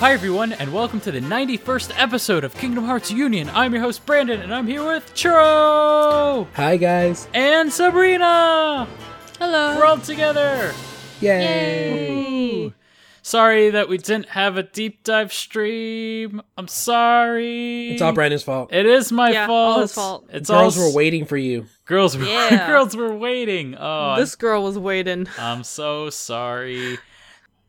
Hi, everyone, and welcome to the 91st episode of Kingdom Hearts Union. I'm your host, Brandon, and I'm here with Churro Hi guys. and Sabrina. Hello. We're all together. Yay. Sorry that we didn't have a deep dive stream. I'm sorry. It's all Brandon's fault. It is my Yeah, fault. all his fault. It's Girls all were waiting for you. Girls were Yeah. girls were waiting. Oh, this girl was waiting. I'm so sorry.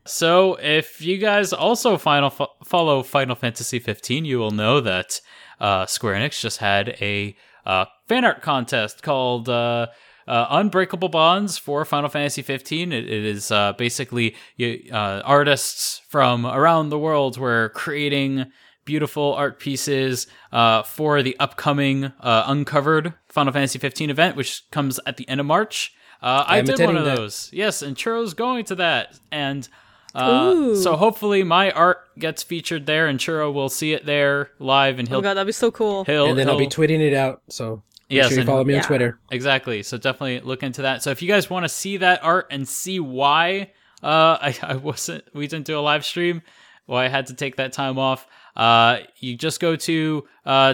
So, if you guys also final fo- follow Final Fantasy 15, you will know that uh, Square Enix just had a uh, fan art contest called uh, uh, Unbreakable Bonds for Final Fantasy 15. It, it is uh, basically you, uh, artists from around the world were creating beautiful art pieces uh, for the upcoming uh, Uncovered Final Fantasy 15 event, which comes at the end of March. Uh, I did one of that. those. Yes, and Churro's going to that. And uh, so hopefully my art gets featured there and Churro will see it there live and Oh he'll my god, that'd be so cool. he'll, and then I'll be he'll- tweeting it out. So make Yes, sure you and- follow me Yeah. on Twitter. Exactly. So definitely look into that. So if you guys want to see that art and see why uh, I, I wasn't, we didn't do a live stream, why I had to take that time off, uh, you just go to uh,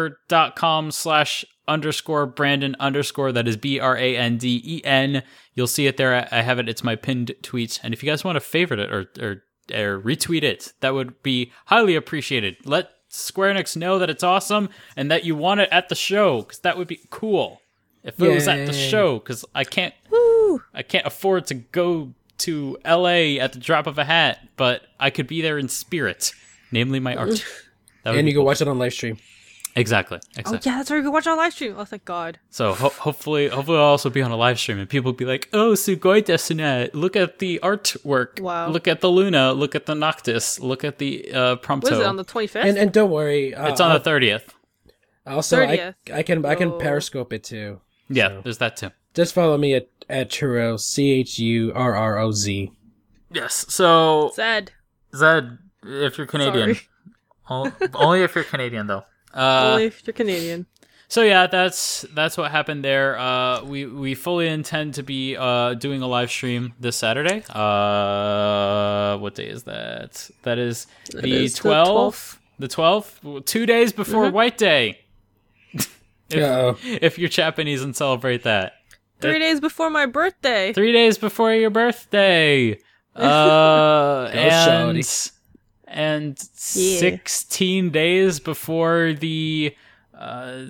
twitter.com slash underscore Brandon underscore. That is B R A N D E N. You'll see it there. I have it. It's my pinned tweet. And if you guys want to favorite it or, or, or retweet it, that would be highly appreciated. Let Square Enix know that it's awesome and that you want it at the show because that would be cool if it was at the show because I can't Woo. I can't afford to go to LA at the drop of a hat, but I could be there in spirit, namely my art. And you can watch it on live stream. Exactly, Oh exactly. yeah, that's right. You can watch our live stream. Oh thank God. So ho- hopefully, hopefully, I'll also be on a live stream, and people will be like, "Oh, Sugoi desu Look at the artwork. Wow. Look at the Luna. Look at the Noctis. Look at the uh, Prompto. What is it on the twenty fifth? And and don't worry. Uh, it's on the thirtieth. also I, 30th. I can I can Oh. periscope it too. Yeah, So- there's that too. Just follow me at at churro c h u r r o z. Yes. So Zed. Zed, if you're Canadian, Sorry. Only if you're Canadian though. Uh, Only if you're Canadian. So yeah, that's that's what happened there. Uh, we we fully intend to be uh, doing a live stream this Saturday. Uh, what day is that? That is the the twelfth. The twelfth, two days before White Day. if, Uh-oh. if you're Japanese and celebrate that, Three days before my birthday. three days before your birthday. Uh, and shawty. And Yeah. sixteen days before the uh,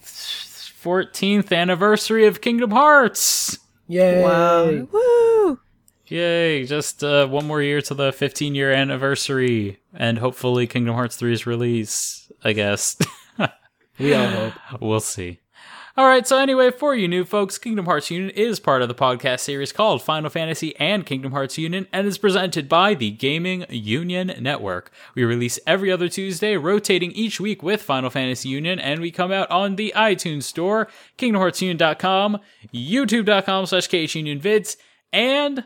fourteenth anniversary of Kingdom Hearts. Yay! Wow. Woo. Yay! Just uh, one more year to the 15 year anniversary, and hopefully Kingdom Hearts 3's release. I guess We all hope. we'll see. All right, so anyway, for you new folks, Kingdom Hearts Union is part of the podcast series called Final Fantasy and Kingdom Hearts Union and is presented by the Gaming Union Network. We release every other Tuesday, rotating each week with Final Fantasy Union, and we come out on the iTunes Store, KingdomHeartsUnion.com, YouTube.com slash KHUnionVids, and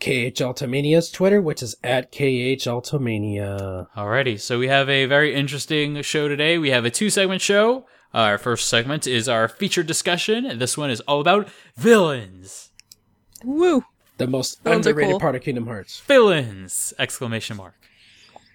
KH Ultimania's Twitter, which is at KH Ultimania. Alrighty, so we have a very interesting show today. We have a two segment show. Our first segment is our featured discussion, and this one is all about villains. Woo. The most Villains underrated cool. part of Kingdom Hearts. Villains! Exclamation mark.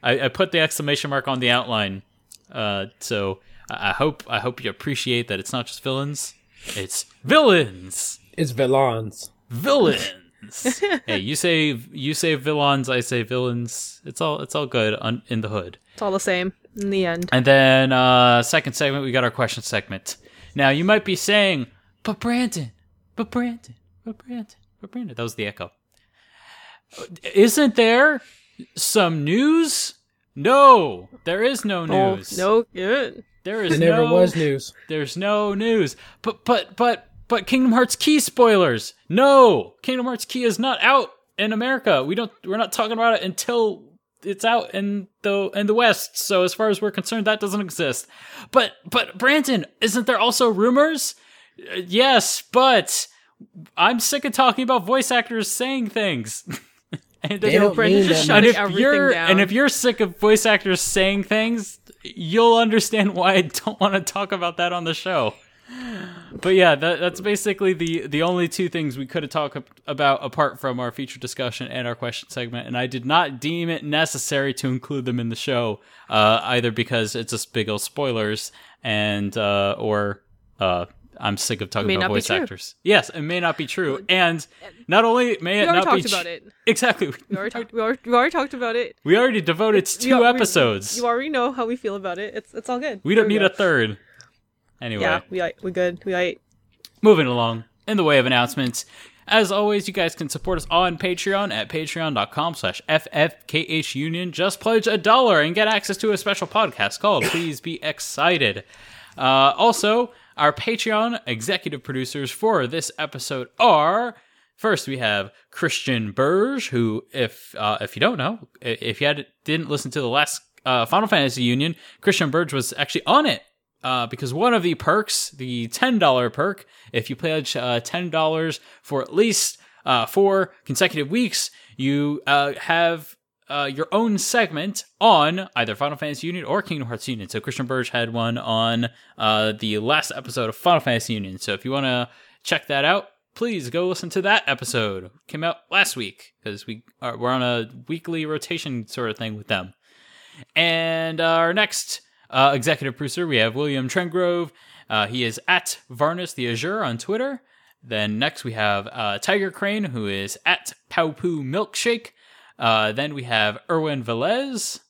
I, I put the exclamation mark on the outline, uh, so I, I hope I hope you appreciate that it's not just villains, it's villains. It's villains. Villains. hey, you say you say villains, I say villains. It's all it's all good on, in the hood. It's all the same in the end. And then uh second segment, we got our question segment. Now you might be saying, but Brandon, but Brandon, but Brandon, but Brandon. That was the echo. Isn't there some news? No, there is no news. Oh, no good. there is There never no, was news. There's no news. But but but but Kingdom Hearts Key spoilers. No, Kingdom Hearts Key is not out in America. We don't. We're not talking about it until it's out in the in the West. So as far as we're concerned, that doesn't exist. But but Brandon, isn't there also rumors? Uh, Yes, but I'm sick of talking about voice actors saying things. and They don't Brandon mean just that and if you're down. and if you're sick of voice actors saying things, you'll understand why I don't want to talk about that on the show. But yeah, that, that's basically the the only two things we could have talked about apart from our feature discussion and our question segment. And I did not deem it necessary to include them in the show, uh, either because it's just big old spoilers and uh, or uh, I'm sick of talking about voice actors. Yes, it may not be true, and not only may We it already not be talked about it. exactly. We already talked. We already, we already talked about it. We already devoted two we- episodes. You already know how we feel about it. It's it's all good. we don't need go. a third. Anyway, Yeah, we we good. We aight. moving along. In the way of announcements as always you guys can support us on patreon at patreon.com slash ffkhunion just pledge a dollar and get access to a special podcast called please be excited. Uh, also our patreon executive producers for this episode are First, we have Christian Burge, who, if uh, if you don't know, if you had, didn't listen to the last uh, Final Fantasy Union, Christian Burge was actually on it uh, because one of the perks, the ten dollar perk, if you pledge uh, ten dollars for at least uh, four consecutive weeks, you uh, have uh, your own segment on either Final Fantasy Union or Kingdom Hearts Union. So Christian Burge had one on uh, the last episode of Final Fantasy Union. So if you want to check that out, please go listen to that episode. Came out last week because we are we're on a weekly rotation sort of thing with them. And our next uh, executive producer, we have William Trengrove. Uh, he is at Varnus the Azure on Twitter. Then next we have uh, Tiger Crane, who is at Powpoo Milkshake. Uh, then we have Erwin Velez,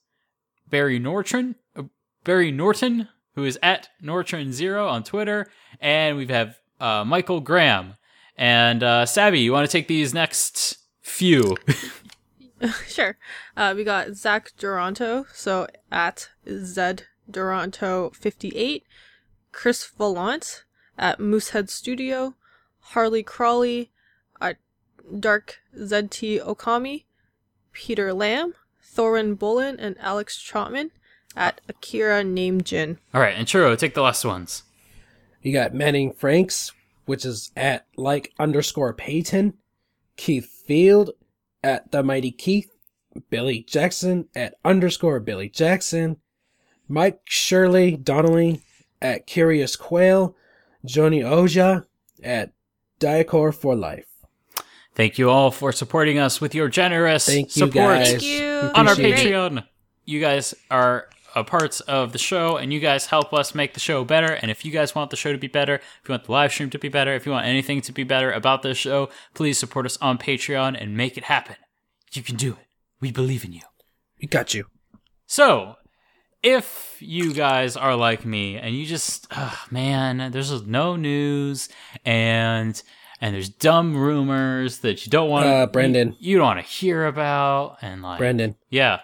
Barry Norton, uh, Barry Norton, who is at Norton Zero on Twitter, and we have uh, Michael Graham. And uh, Savvy, you want to take these next few? Sure. Uh, we got Zach Duranto, so at Zed Duranto fifty eight, Chris Volant at Moosehead Studio, Harley Crawley at Dark ZT Okami, Peter Lamb, Thorin Bolin, and Alex Trotman at Akira Name Jin. All right, and Churro, take the last ones. You got Manning Franks, which is at like underscore Peyton, Keith Field at the Mighty Keith, Billy Jackson at underscore Billy Jackson, Mike Shirley Donnelly at Curious Quail, Joni Oja at Diacor for Life. Thank you all for supporting us with your generous Thank you support guys. Thank you. on our Appreciate it. Patreon. You guys are a parts of the show, and you guys help us make the show better. And if you guys want the show to be better, if you want the live stream to be better, if you want anything to be better about this show, please support us on Patreon and make it happen. You can do it. We believe in you. We got you. So, if you guys are like me and you just, oh, man, there's no news and and there's dumb rumors that you don't want Uh, Brendan. you, you don't want to hear about and like Brandon, yeah,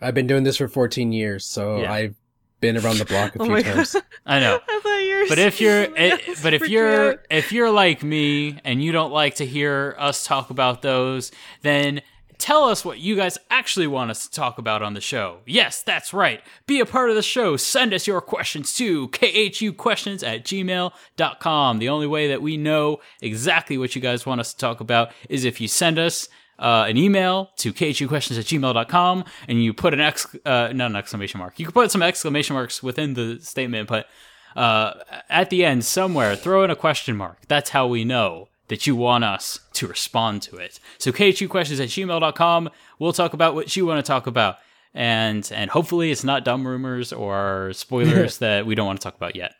I've been doing this for 14 years, so Yeah. I've been around the block a Oh few my times. god. I know. I thought you were But if you're saying eh, but if you're out. if you're like me and you don't like to hear us talk about those, then tell us what you guys actually want us to talk about on the show. Yes, that's right. Be a part of the show. Send us your questions to khuquestions at gmail.com. The only way that we know exactly what you guys want us to talk about is if you send us uh, an email to khuquestions at gmail.com and you put an ex, uh, not an exclamation mark. You can put some exclamation marks within the statement, but uh, at the end somewhere, throw in a question mark. That's how we know that you want us to respond to it. So k two questions at gmail.com. We'll talk about what you want to talk about. And and hopefully it's not dumb rumors or spoilers that we don't want to talk about yet.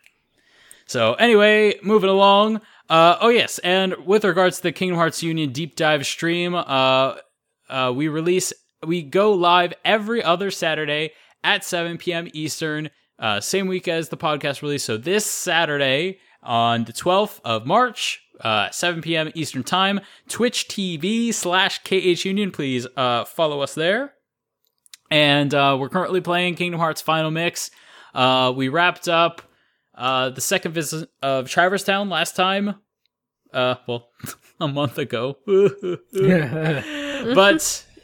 So anyway, moving along. Uh, oh yes, and with regards to the Kingdom Hearts Union deep dive stream, uh, uh, we release we go live every other Saturday at 7 p.m. Eastern, uh, same week as the podcast release. So this Saturday on the 12th of March, uh, 7 p.m. Eastern time, Twitch TV slash KH Union. Please uh, follow us there. And uh, we're currently playing Kingdom Hearts Final Mix. Uh, we wrapped up uh, the second visit of Traverse Town last time. Uh, well, a month ago. but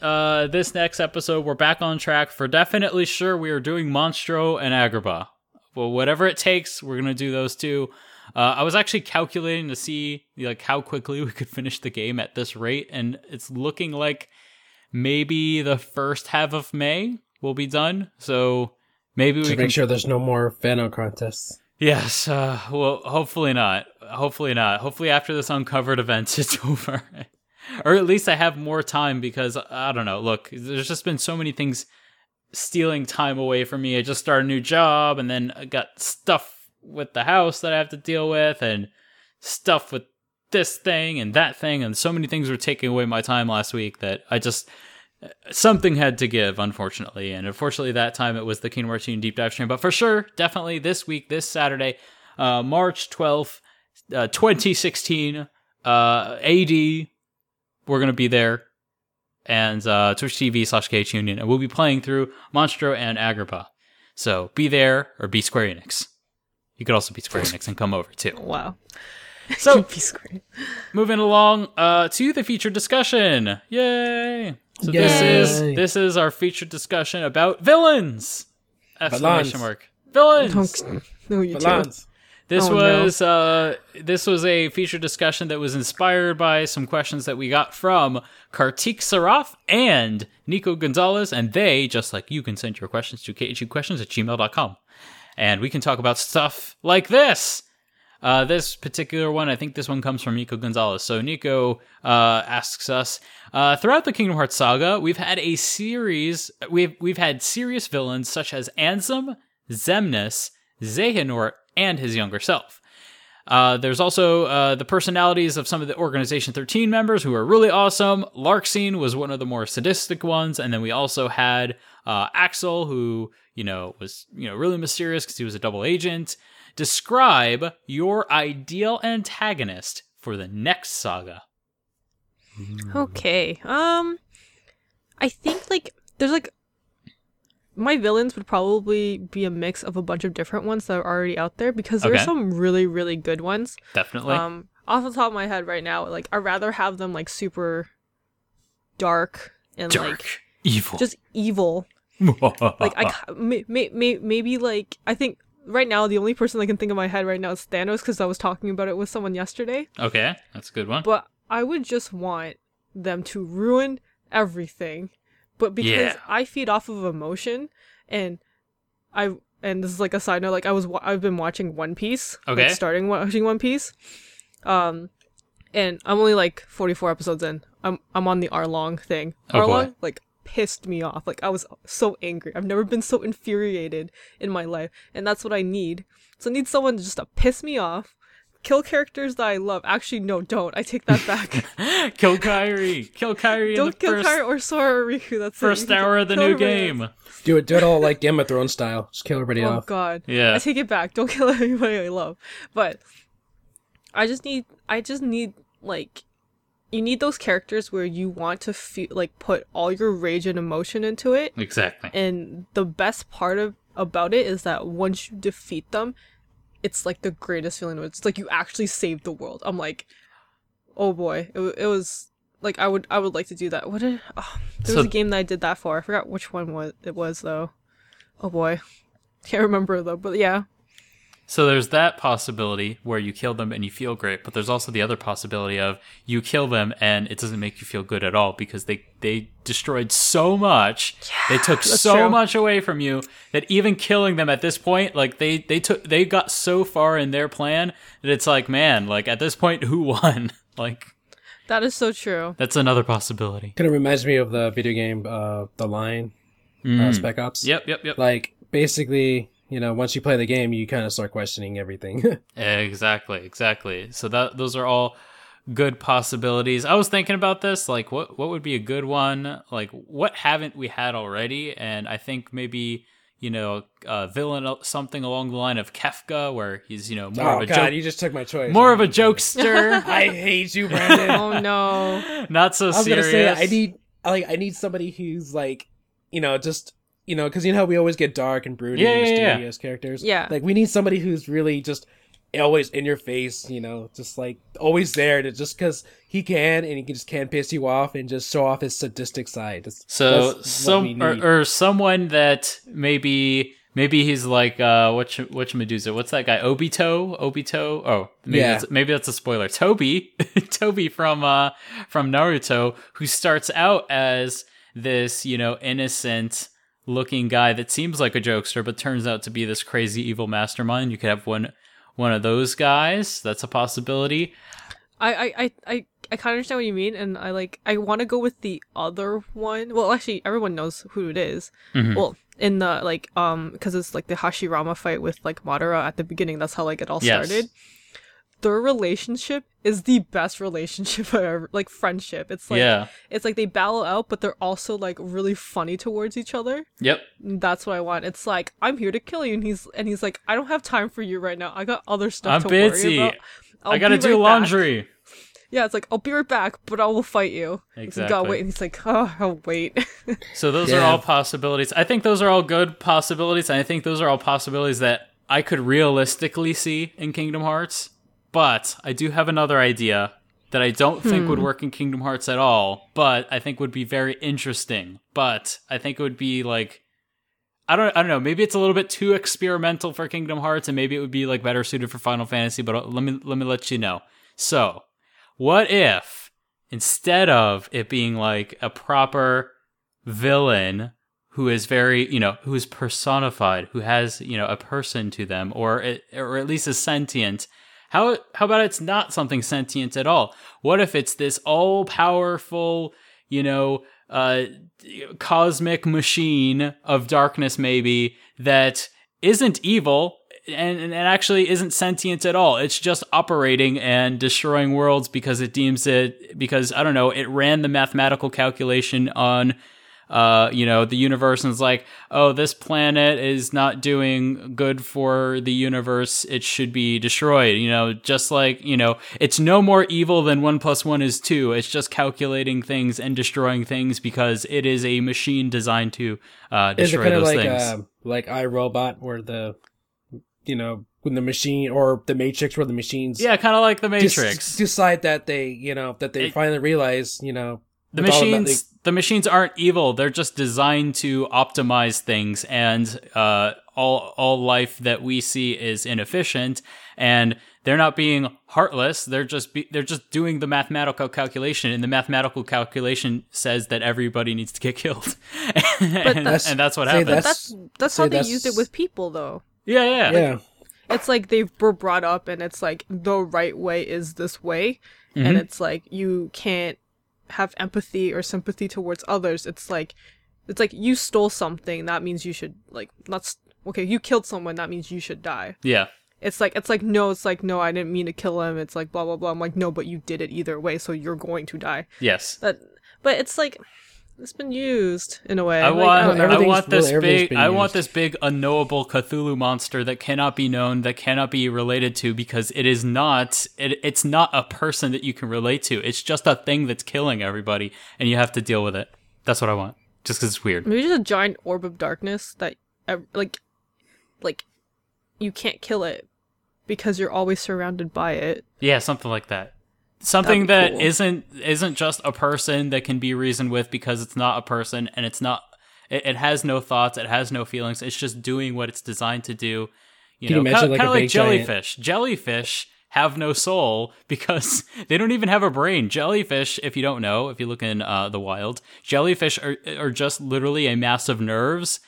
uh, this next episode, we're back on track for definitely sure. We are doing Monstro and Agrabah. Well, whatever it takes, we're gonna do those two. Uh, I was actually calculating to see like how quickly we could finish the game at this rate, and it's looking like maybe the first half of May will be done. So maybe we to can make sure there's no more Fano contests. Yes. Uh, well, hopefully not. Hopefully not. Hopefully after this uncovered event, it's over. or at least I have more time because I don't know. Look, there's just been so many things stealing time away from me. I just started a new job and then I got stuff with the house that I have to deal with and stuff with this thing and that thing and so many things were taking away my time last week that I just something had to give unfortunately. And unfortunately that time it was the Kingdom Hearts Union deep dive stream. But for sure definitely this week this Saturday uh, March 12th uh, 2016 uh, AD we're going to be there. And uh, Twitch TV slash KH Union. And we'll be playing through Monstro and Agrabah. So be there or be Square Enix you could also be Square Enix and come over too Wow. so Peace great. moving along uh, to the featured discussion. Yay! So this is this is our featured discussion about villains. Exclamation Villains. mark. Villains. No, you too. This Oh, no. was uh, this was a featured discussion that was inspired by some questions that we got from Kartik Saraf and Nico Gonzalez, and they, just like you, can send your questions to khuquestions at gmail.com. And we can talk about stuff like this. Uh, this particular one, I think this one comes from Nico Gonzalez. So Nico uh, asks us uh, throughout the Kingdom Hearts saga, we've had a series. We've we've had serious villains such as Ansem, Xemnas, Xehanort, and his younger self. Uh, there's also uh, the personalities of some of the Organization 13 members who are really awesome. Larxene was one of the more sadistic ones, and then we also had uh, Axel, who you know was you know really mysterious because he was a double agent. Describe your ideal antagonist for the next saga. Okay. Um, I think like there's like my villains would probably be a mix of a bunch of different ones that are already out there because there's Okay. some really really good ones. Definitely. Um, off the top of my head right now, like I'd rather have them like super dark and Dark, like evil. just evil. Like I may, may, may, maybe like I think right now the only person I can think of in my head right now is Thanos because I was talking about it with someone yesterday. okay, that's a good one. But I would just want them to ruin everything. But because Yeah. I feed off of emotion and I and this is like a side note like I was I've been watching One Piece. like, Okay. starting watching One Piece. Um and I'm only like 44 episodes in. I'm I'm on the Arlong thing. Oh, boy. Arlong like pissed me off. Like I was so angry. I've never been so infuriated in my life, and that's what I need. So I need someone just to piss me off. Kill characters that I love. Actually, no, don't. I take that back. kill Kairi. Kill Kairi don't the kill first, Kairi or Sora or Riku. That's first You can hour of the new everybody else. game. Do it. Do it all like Game of Thrones style. Just kill everybody Oh off. God. Yeah. I take it back. Don't kill anybody I love. But I just need. I just need like. You need those characters where you want to feel like put all your rage and emotion into it, Exactly. and the best part of about it is that once you defeat them, it's like the greatest feeling. It's like you actually saved the world. I'm like, oh boy, it, it was like I would I would like to do that. What did oh, there was So- a game that I did that for. I forgot which one was it was though. Oh boy, can't remember though. But yeah, So there's that possibility where you kill them and you feel great, but there's also the other possibility of you kill them and it doesn't make you feel good at all because they they destroyed so much. they took so true. much away from you that even killing them at this point, like they they took they got so far in their plan that it's like, man, like at this point who won? like that is so true. that's another possibility. Kind of reminds me of the video game, uh, The Line, uh, Spec Ops. Mm. Yep, yep, yep. Like basically, you know, once you play the game, you kind of start questioning everything. Exactly, exactly. So that those are all good possibilities. I was thinking about this, like what what would be a good one? Like what haven't we had already? And I think maybe you know, uh, villain something along the line of Kefka, where he's you know more oh of a God, joke, you just took my choice. more of a jokester, I hate you, Brandon. Oh no. not so I was serious. gonna say I need like I need somebody who's like you know just you know because you know how we always get dark and brooding Yeah, and yeah, yeah. characters. Yeah. like we need somebody who's really just always in your face. You know, just like always there to just because he can and he can just can piss you off and just show off his sadistic side. That's- So that's some or, or someone that maybe maybe he's like uh which which Medusa? What's that guy? Obito? Obito? Oh, maybe Yeah. that's maybe that's a spoiler. Tobi, Tobi from uh from Naruto, who starts out as this you know innocent looking guy that seems like a jokester but turns out to be this crazy evil mastermind. You could have one one of those guys. That's a possibility. I I I I, I kind of understand what you mean, and I like I want to go with the other one. Well, actually, everyone knows who it is. Mhm. Well, in the like um because it's like the Hashirama fight with like Madara at the beginning. That's how like it all Yes. started. Their relationship is the best relationship I ever like friendship. It's like yeah. it's like they battle out, but they're also like really funny towards each other. Yep. That's what I want. It's like I'm here to kill you, and he's and he's like I don't have time for you right now. I got other stuff I'm to worry busy. about. I'll I gotta do right back." laundry. Yeah, it's like I'll be right back, but I will fight you. He's like, gotta Exactly. wait, and he's like, oh, I'll wait. So those are all possibilities. I think those are all good possibilities, and I think those are all possibilities that I could realistically see in Kingdom Hearts. But I do have another idea that I don't think would hmm. work in Kingdom Hearts at all, but I think would be very interesting. But I think it would be like I don't I don't know, maybe it's a little bit too experimental for Kingdom Hearts and maybe it would be like better suited for Final Fantasy, but uh, let me let me let you know. So, what if instead of it being like a proper villain who is very, you know, who is personified, who has, you know, a person to them or it, or at least is sentient, how how about it's not something sentient at all? What if it's this all powerful, you know, uh, cosmic machine of darkness, maybe that isn't evil and, and actually isn't sentient at all. It's just operating and destroying worlds because it deems it because I don't know. It ran the mathematical calculation on uh, you know, the universe and is like, oh, this planet is not doing good for the universe. It should be destroyed. You know, just like, you know, it's no more evil than one plus one is two. It's just calculating things and destroying things because it is a machine designed to uh, Is it destroy those like things. uh, like iRobot, where the you know when the machine or the Matrix, where the machines yeah, kind of like the Matrix. decide that they you know that they It- finally realize you know the with all of that, machines the machines aren't evil. They're just designed to optimize things and uh, all all life that we see is inefficient. And they're not being heartless. They're just be, they're just doing the mathematical calculation. And the mathematical calculation says that everybody needs to get killed. And, that's- and that's what say happens. But That's- that's that's how they that's- used it with people, though. yeah yeah yeah. It's like they were brought up, and it's like the right way is this way, and Mhm. it's like you can't have empathy or sympathy towards others. It's like it's like you stole something, that means you should like not. Okay, you killed someone, that means you should die. yeah It's like it's like no, it's like no, I didn't mean to kill him. It's like blah blah blah. I'm like no, but you did it either way, so you're going to die. yes That, but it's like it's been used in a way. I Like, want, don't. I want this really- big, been I want this big unknowable Cthulhu monster that cannot be known, that cannot be related to, because it is not, it, it's not a person that you can relate to. It's just a thing that's killing everybody, and you have to deal with it. That's what I want, just because it's weird. Maybe just a giant orb of darkness that, like, like, you can't kill it because you're always surrounded by it. Yeah, something like that. Something that cool. isn't isn't just a person that can be reasoned with because it's not a person and it's not. It, it has no thoughts. It has no feelings. It's just doing what it's designed to do. You Can know, kind like, of like big giant- jellyfish. Jellyfish have no soul because they don't even have a brain. Jellyfish, if you don't know, if you look in uh, the wild, jellyfish are are just literally a mass of nerves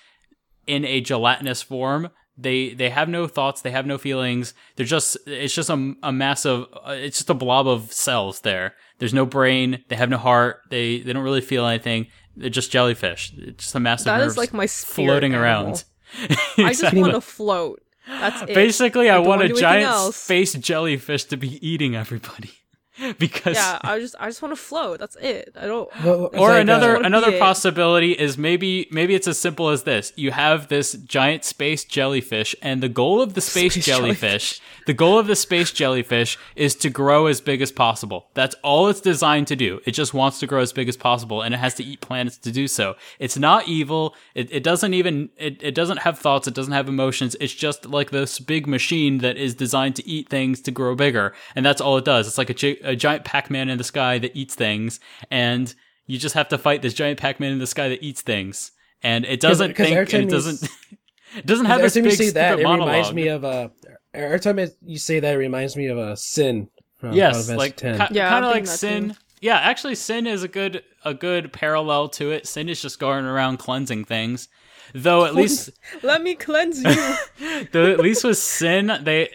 in a gelatinous form. They they have no thoughts. They have no feelings. They're just it's just a, a mass of uh, it's just a blob of cells there. There's no brain. They have no heart. They they don't really feel anything. They're just jellyfish. It's just a mass of That is nerves like my floating animal. around. I just want to float. That's it. Basically, I don't want a giant space jellyfish to be eating everybody because yeah, I just I just want to float. That's it. I don't. Well, or like, another another possibility is maybe maybe it's as simple as this. You have this giant space jellyfish and the goal of the space, Space jellyfish the goal of the space jellyfish is to grow as big as possible. That's all it's designed to do. It just wants to grow as big as possible and it has to eat planets to do so. It's not evil. It, it doesn't even it, it doesn't have thoughts. It doesn't have emotions. It's just like this big machine that is designed to eat things to grow bigger and that's all it does. It's like a, gi- a giant pac-man in the sky that eats things and you just have to fight this giant pac-man in the sky that eats things and it doesn't 'cause every think and it doesn't it doesn't have every this time big you say that, it monologue. reminds me of a. every time it, you say that, it reminds me of a sin. From yes Final like Fantasy ki- Yeah, kind of like sin too. yeah actually sin is a good a good parallel to it. Sin is just going around cleansing things. Though at least Let me cleanse you. though at least with Sin, they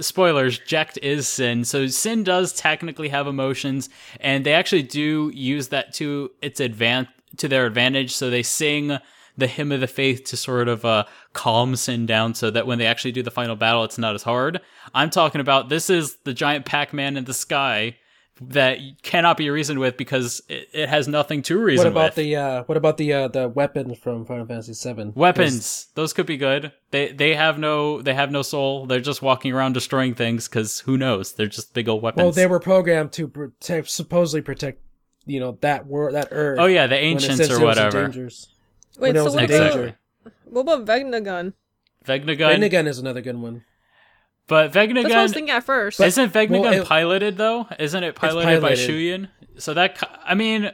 spoilers, Jecht is Sin. So Sin does technically have emotions, and they actually do use that to its advan to their advantage. So they sing the hymn of the faith to sort of uh, calm Sin down so that when they actually do the final battle, it's not as hard. I'm talking about this is the giant Pac Man in the sky that cannot be reasoned with because it, it has nothing to reason What about with. the uh, what about the uh, the weapons from Final Fantasy VII? Weapons, those could be good. They they have no they have no soul. They're just walking around destroying things because who knows? They're just big old weapons. Well, they were programmed to protect, supposedly protect, you know, that world, that Earth. oh yeah, the ancients says or it was in whatever. dangers. Wait, When it so what about, Exactly. what about Vegnagun? Vegnagun, Vegnagun is another good one. But That's what I was Vegnagun thinking at first. isn't Vegnagun well, it- piloted though? Isn't it piloted, by piloted. Shuyin? So that I mean,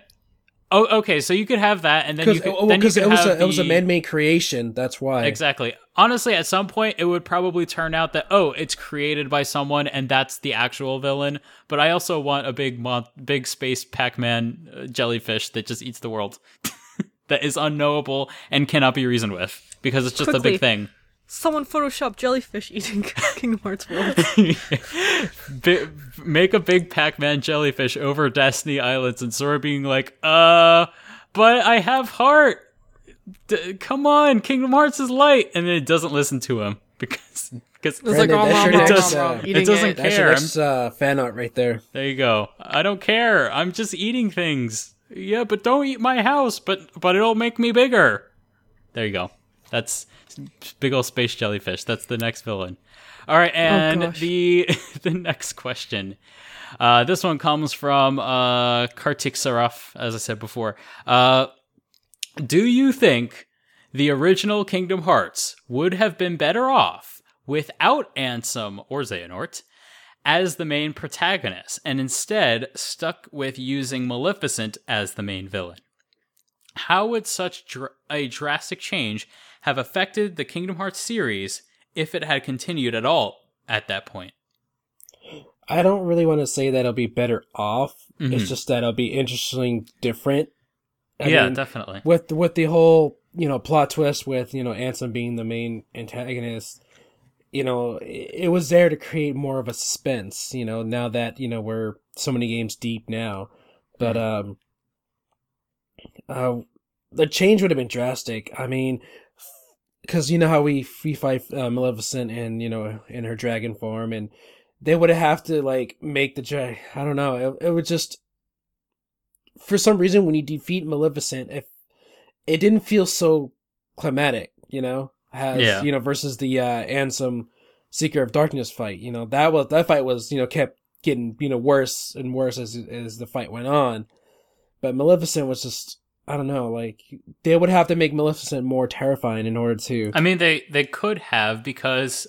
oh okay, so you could have that, and then you Because could then you could it was have a, it was a man-made creation. That's why. Exactly. Honestly, at some point, it would probably turn out that oh, it's created by someone, and that's the actual villain. But I also want a big, mon- big space Pac-Man uh, jellyfish that just eats the world, that is unknowable and cannot be reasoned with because it's just a big thing. Someone photoshopped jellyfish eating Kingdom Hearts World. Bi- make a big Pac-Man jellyfish over Destiny Islands and Sora being like, uh, but I have heart. D- come on, Kingdom Hearts is light, and then it doesn't listen to him because because It's like, oh, that's mom, your mom, uh, it doesn't it. care. That's your next uh, fan art right there. There you go. I don't care. I'm just eating things. Yeah, but don't eat my house. But but it'll make me bigger. There you go. That's big old space jellyfish. That's the next villain. All right, and gosh. the the next question. Uh, this one comes from uh, Kartik Saraf, as I said before. Uh, do you think the original Kingdom Hearts would have been better off without Ansem or Xehanort as the main protagonist and instead stuck with using Maleficent as the main villain? How would such dr- a drastic change have affected the Kingdom Hearts series if it had continued at all at that point? I don't really want to say that it'll be better off. Mhm. It's just that it'll be interesting, different. I yeah, mean, definitely. with with the whole you know plot twist with you know Ansem being the main antagonist, you know it, it was there to create more of a suspense. You know now that you know we're so many games deep now, but um, uh, the change would have been drastic. I mean, because you know how we we fight uh, Maleficent and you know in her dragon form, and they would have to like make the drag. I don't know. It, it would just for some reason when you defeat Maleficent, if it didn't feel so climatic, you know, as Yeah. you know versus the uh, Ansem Seeker of Darkness fight. You know that was that fight was you know kept getting you know worse and worse as as the fight went on, but Maleficent was just. I don't know, like they would have to make Maleficent more terrifying in order to. I mean, they they could have because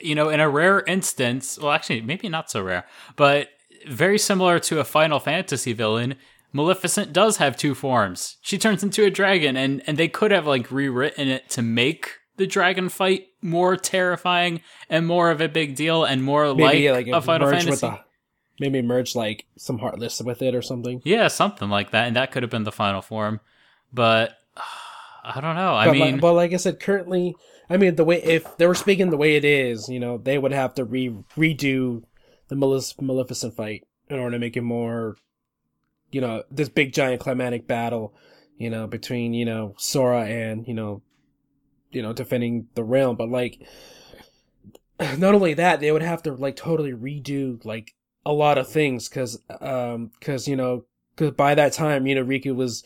you know, in a rare instance, well, actually, maybe not so rare, but very similar to a Final Fantasy villain, Maleficent does have two forms. She turns into a dragon, and and they could have like rewritten it to make the dragon fight more terrifying and more of a big deal and more maybe like, like, a Final Fantasy. Maybe merge like some Heartless with it or something. Yeah, something like that, and that could have been the final form, but. I don't know. I but, mean, like, but like I said, currently, I mean the way if they were speaking the way it is, you know, they would have to re redo the Malef- Maleficent fight in order to make it more, you know, this big giant climatic battle, you know, between you know Sora and you know, you know, defending the realm. But like, not only that, they would have to like totally redo like a lot of things because um because you know because by that time you know Riku was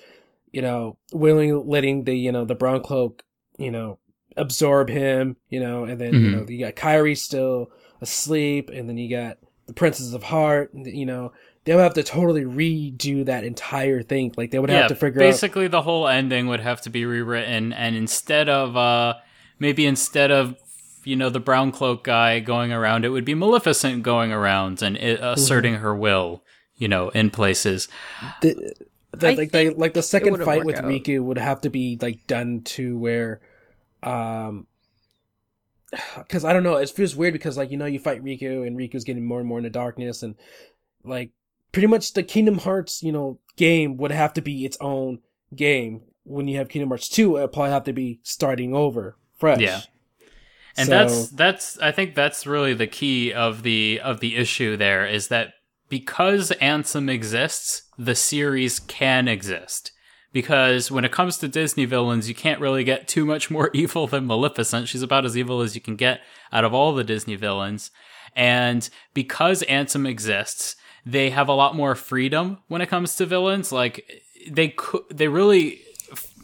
you know willing letting the you know the brown cloak you know absorb him you know and then you Mhm. know you got Kairi still asleep and then you got the Princess of Heart and, you know they would have to totally redo that entire thing like they would have to figure out basically the whole ending would have to be rewritten and instead of uh maybe instead of you know the brown cloak guy going around it would be maleficent going around and it, Mm-hmm. asserting her will you know in places the, the, I like the think like the second fight with out. Riku would have to be like done to where um because I don't know it feels weird because like you know you fight Riku and Riku's getting more and more into darkness and like pretty much the Kingdom Hearts, you know, game would have to be its own game. When you have Kingdom Hearts 2, it'll probably have to be starting over fresh. Yeah. And So- that's that's I think that's really the key of the of the issue there is that because Ansem exists, the series can exist. Because when it comes to Disney villains, you can't really get too much more evil than Maleficent. She's about as evil as you can get out of all the Disney villains. And because Ansem exists, they have a lot more freedom when it comes to villains. Like they could, they really,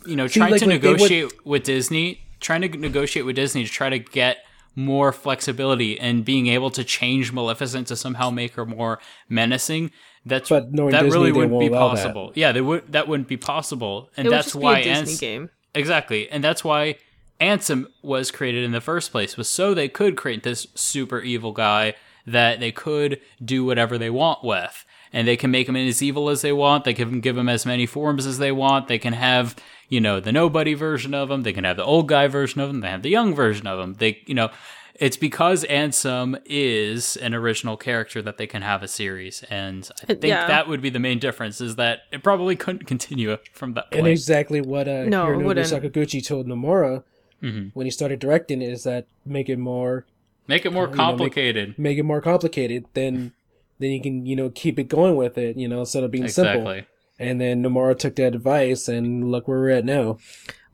you know, trying like, to like, they would- negotiate with Disney, trying to negotiate with Disney to try to get more flexibility and being able to change Maleficent to somehow make her more menacing. That's But knowing that Disney, really wouldn't be won't that. possible. Yeah, they would. That wouldn't be possible, and it would that's just why be a Disney Ans- game. Exactly. And that's why Ansem was created in the first place, was so they could create this super evil guy that they could do whatever they want with. And they can make him as evil as they want. They can give him as many forms as they want. They can have, you know, the nobody version of him. They can have the old guy version of him. They have the young version of him. They, you know, it's because Ansem is an original character that they can have a series. And I think Yeah. that would be the main difference is that it probably couldn't continue from that And exactly what uh, No, it Hironobu. Sakaguchi told Nomura Mhm. when he started directing it is that make it more Make it more you know, make- complicated. make it more complicated, then then you can you know keep it going with it, you know, instead of being simple. Exactly. And then Nomura took that advice, and look where we're at now.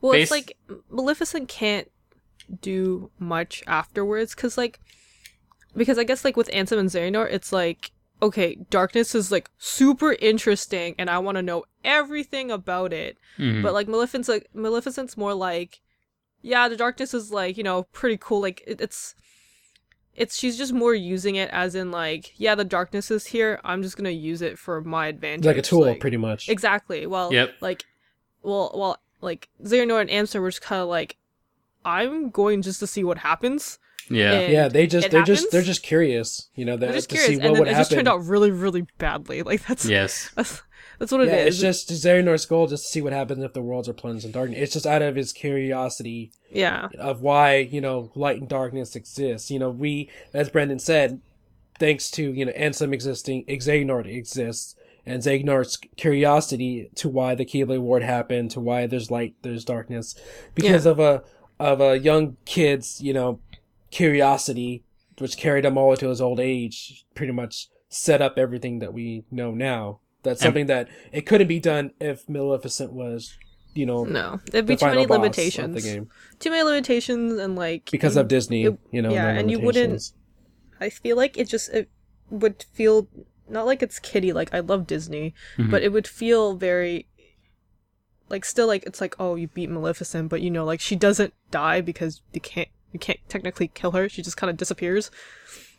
Well, Bas- it's like Maleficent can't do much afterwards because, like, because I guess like with Ansem and Xehanort, it's like okay, darkness is like super interesting, and I want to know everything about it. Mhm. But like Maleficent's like Maleficent's more like, yeah, the darkness is like you know pretty cool. Like it, it's. It's she's just more using it as in like yeah the darkness is here I'm just gonna use it for my advantage Like a tool, like- pretty much. Exactly. Well, Yep. like, well, well, like Xehanort and Ansem were just kind of like, I'm going just to see what happens. yeah. and yeah, they just they're just they're just curious, you know, They're that, just to curious, see and what then would it happen. just turned out really, really badly. Like that's Yes. that's, that's what it yeah, is. it's just Xehanort's goal just to see what happens if the worlds are plunged in darkness. It's just out of his curiosity yeah, of why you know light and darkness exists. You know, we, as Brendan said, thanks to you know Ansem existing, Xehanort exists, and Xehanort's curiosity to why the Keyblade War happened, to why there's light, there's darkness, because of a of a young kid's you know curiosity, which carried him all into his old age, pretty much set up everything that we know now. That's And- something that it couldn't be done if Maleficent was, you know, no, there'd the be too many limitations. the game Too many limitations, and like because you- of Disney, it- you know. yeah, no and you wouldn't- I feel like it just it would feel not like it's kiddie. Like I love Disney, Mhm. but it would feel very like still like it's like oh you beat Maleficent, but you know like she doesn't die because you can't you can't technically kill her. She just kind of disappears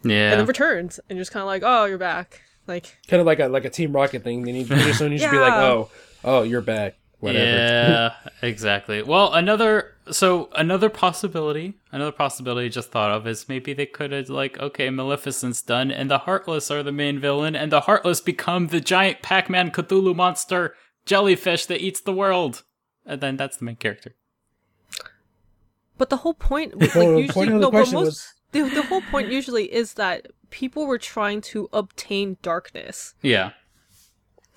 Yeah. and then returns, and you're just kind of like oh you're back. Like kind of like a like a Team Rocket thing. They need, they just need to be like, oh, oh, you're back. Whatever. Yeah, exactly. Well, another so another possibility, another possibility I just thought of is maybe they could have like, okay, Maleficent's done, and the Heartless are the main villain, and the Heartless become the giant Pac-Man Cthulhu monster jellyfish that eats the world, and then that's the main character. But the whole point, was, like, the usually, point of the no, but question most, was- the, the whole point usually is that people were trying to obtain darkness. Yeah,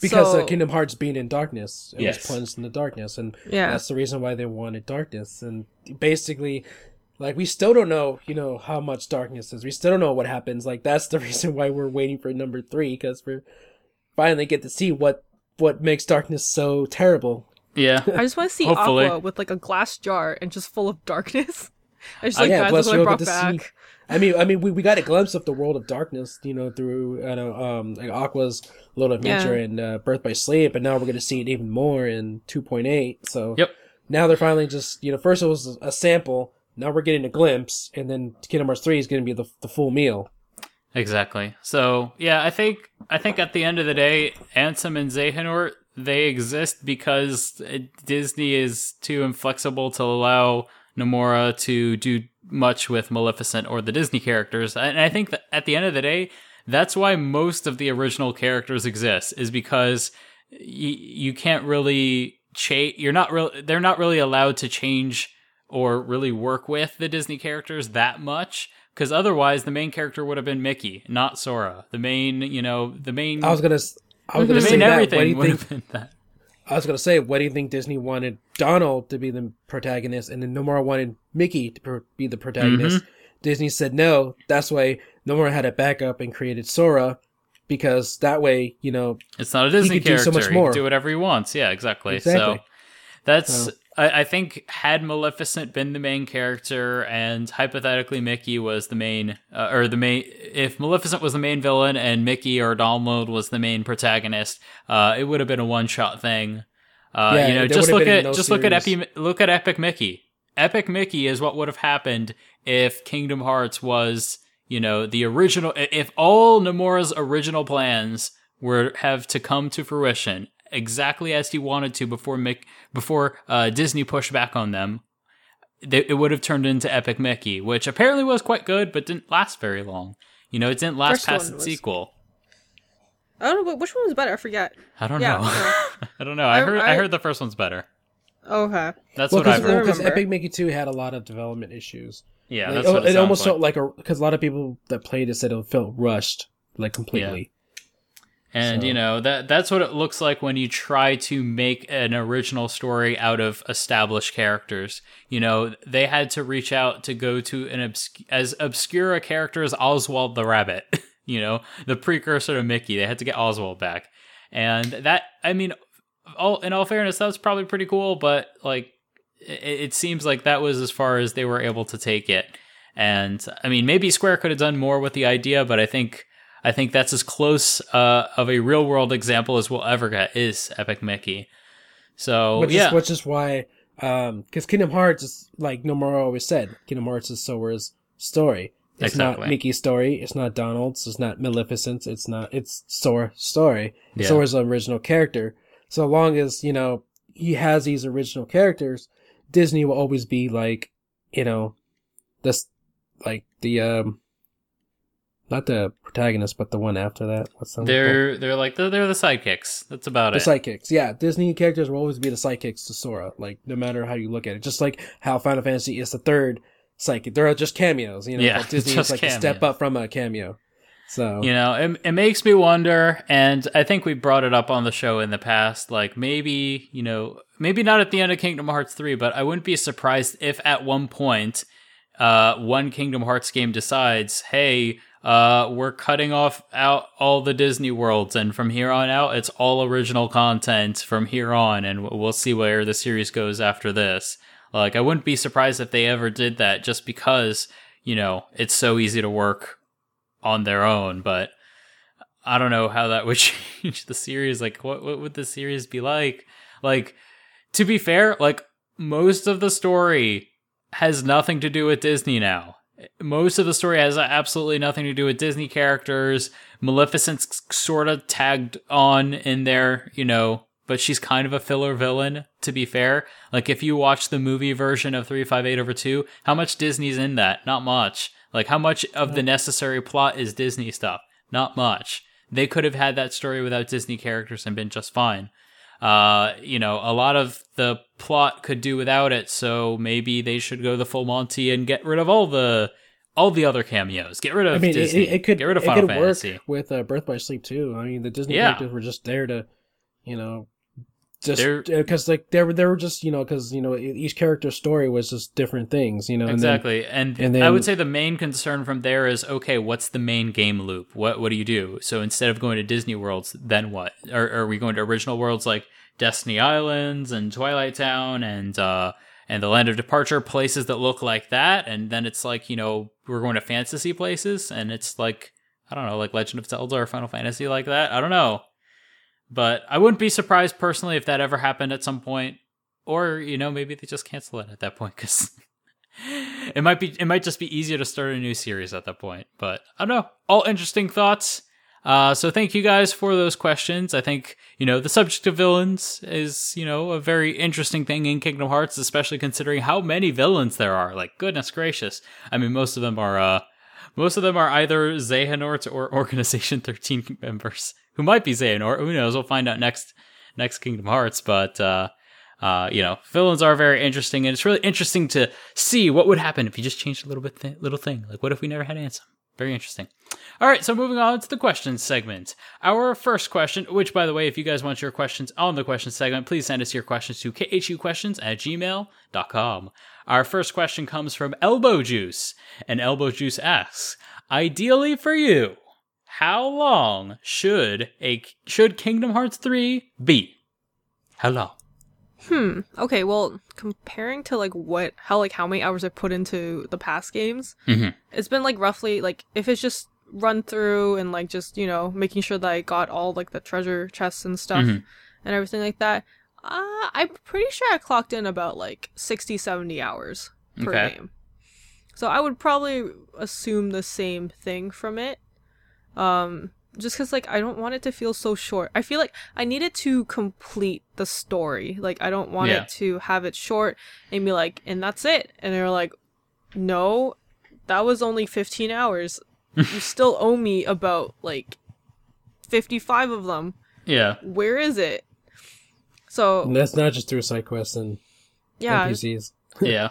Because so, uh, Kingdom Hearts being in darkness, it Yes. was plunged in the darkness, and Yeah. that's the reason why they wanted darkness. And basically, like we still don't know, you know, how much darkness is. We still don't know what happens. Like that's the reason why we're waiting for number three because we're finally get to see what what makes darkness so terrible. yeah. I just want to see Hopefully. Aqua with like a glass jar and just full of darkness. I just Uh, like, yeah, guys, plus that's what I brought back. see- I mean, I mean, we, we got a glimpse of the world of darkness, you know, through I know, um, like Aqua's Little Adventure Yeah. and uh, Birth by Sleep, and now we're gonna see it even more in 2.8. So Yep. now they're finally just you know, first it was a sample, now we're getting a glimpse, and then Kingdom Hearts 3 is gonna be the the full meal. Exactly. So yeah, I think I think at the end of the day, Ansem and Xehanort they exist because uh, Disney is too inflexible to allow Nomura to do much with Maleficent or the Disney characters, and I think that at the end of the day, that's why most of the original characters exist is because y- you can't really change. You're not really. They're not really allowed to change or really work with the Disney characters that much because otherwise the main character would have been Mickey, not Sora. The main, you know, the main. I was gonna, I was gonna say mean, that. What do everything you think? have been that. I was gonna say, what do you think Disney wanted Donald to be the protagonist, and then Nomura wanted Mickey to be the protagonist? Mm-hmm. Disney said no. That's why Nomura had a backup and created Sora, because that way, you know, It's not a Disney do so character. much He more. can do whatever he wants. Yeah, exactly. Exactly. So that's. So- I, I think had Maleficent been the main character and hypothetically Mickey was the main, uh, or the main, if Maleficent was the main villain and Mickey or Donald was the main protagonist, uh, it would have been a one-shot thing. Uh, Yeah, you know, just look at no just look at series. Epi, look at Epic Mickey. Epic Mickey is what would have happened if Kingdom Hearts was, you know, the original. If all Nomura's original plans were have to come to fruition exactly as he wanted to before Mick, before uh, Disney pushed back on them, they, it would have turned into Epic Mickey, which apparently was quite good, but didn't last very long. You know, it didn't last First past its was- sequel. I don't know, which one was better? I forget. I don't Yeah, know. so- I don't know. I I- heard I, I- heard the first one's better. Okay. That's well, what I've because heard. Epic Mickey Two had a lot of development issues. Yeah, Like, that's oh, what it, it, almost sounds felt like a because a lot of people that played it said it felt rushed, like completely. And So- you know that that's what it looks like when you try to make an original story out of established characters. You know, they had to reach out to go to an obsc- as obscure a character as Oswald the Rabbit. you know, the precursor to Mickey. They had to get Oswald back, and that I mean, all in all fairness, that was probably pretty cool. But like, it, it seems like that was as far as they were able to take it. And I mean, maybe Square could have done more with the idea, but I think I think that's as close uh, of a real world example as we'll ever get is Epic Mickey. So which yeah, is which is why um because Kingdom Hearts is like Nomura always said, Kingdom Hearts is Sora's story. It's Exactly. not Mickey's story. It's not Donald's. It's not Maleficent's. It's not. It's Sora's story. Yeah. Sora's the original character. So long as you know he has these original characters, Disney will always be like, you know, this like the um, not the protagonist, but the one after that. What's the they're they're like they're, they're the sidekicks. That's about the it. The sidekicks. Yeah, Disney characters will always be the sidekicks to Sora, like no matter how you look at it. Just like how Final Fantasy is the third sidekick. They're just cameos, you know. Yeah, Disney just is like a step up from a cameo. So You know, it, it makes me wonder, and I think we brought it up on the show in the past. Like maybe, you know, maybe not at the end of Kingdom Hearts 3, but I wouldn't be surprised if at one point, uh, one Kingdom Hearts game decides, hey, uh, we're cutting off out all the Disney worlds, and from here on out, it's all original content from here on, and we'll see where the series goes after this. Like, I wouldn't be surprised if they ever did that, just because, you know, it's so easy to work on their own, but I don't know how that would change the series. Like, what what would the series be like? Like, to be fair, like most of the story has nothing to do with Disney now. Most of the story has absolutely nothing to do with Disney characters. Maleficent's sort of tagged on in there, you know, but she's kind of a filler villain, to be fair. Like, if you watch the movie version of 358 over 2, how much Disney's in that? Not much. Like, how much of the necessary plot is Disney stuff? Not much. They could have had that story without Disney characters and been just fine. Uh, you know, a lot of the plot could do without it, so maybe they should go the full Monty and get rid of all the all the other cameos. Get rid of I mean, it, Disney. it, it could get rid of Final Fantasy. work with uh, Birth by Sleep too. I mean, the Disney Yeah. characters were just there to, you know, just because like they were they were just you know because you know each character's story was just different things. You know, and then- Exactly, and, and I would say the main concern from there is okay. What's the main game loop? What what do you do? So instead of going to Disney worlds, then what? Are, are we going to original worlds like Destiny Islands and Twilight Town and uh, and the Land of Departure, places that look like that? And then it's like you know we're going to fantasy places, and it's like I don't know, like Legend of Zelda or Final Fantasy like that. I don't know, but I wouldn't be surprised personally if that ever happened at some point, or you know maybe they just cancel it at that point because. it might be it might just be easier to start a new series at that point. But i don't know. All interesting thoughts. Uh, so thank you guys for those questions. I think you know the subject of villains is you know a very interesting thing in kingdom hearts especially considering how many villains there are. Like goodness gracious. I mean most of them are uh most of them are either Xehanort or Organization 13 members, who might be Xehanort. Who knows? We'll find out next next Kingdom Hearts. But uh, uh, you know, villains are very interesting, and it's really interesting to see what would happen if you just changed a little bit, th- little thing. Like, what if we never had Ansem? Very interesting. All right, so moving on to the questions segment. Our first question, which, by the way, if you guys want your questions on the questions segment, please send us your questions to khuquestions at gmail.com. Our first question comes from Elbow Juice, and Elbow Juice asks, Ideally for you, how long should a should Kingdom Hearts 3 be? How long? Hmm. Okay. Well, comparing to like what how like how many hours I put into the past games, Mhm. it's been like roughly like if it's just run through and like just you know making sure that I got all like the treasure chests and stuff Mhm. and everything like that. Uh, I'm pretty sure I clocked in about like 60, 70 hours per Okay. game. So I would probably assume the same thing from it. Um, just because like I don't want it to feel so short. I feel like I need it to complete the story. Like I don't want Yeah. it to have it short and be like, and that's it. And they're like, no, that was only 15 hours. you still owe me about like 55 of them. Yeah. Where is it? So And that's not just through side quests and yeah, NPCs. yeah.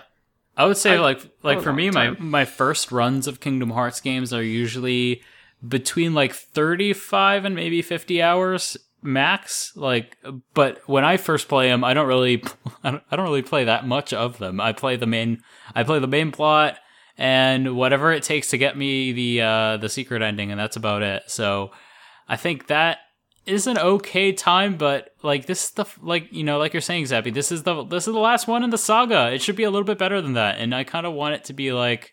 I would say I- like like oh, for long me my my first runs of Kingdom Hearts games are usually between like 35 and maybe 50 hours max like but when I first play them I don't really I don't, really play that much of them. I play the main I play the main plot and whatever it takes to get me the uh the secret ending and that's about it. So I think that is an okay time, but like this is the like you know like you're saying, Zappy, this is the this is the last one in the saga. It should be a little bit better than that, and I kind of want it to be like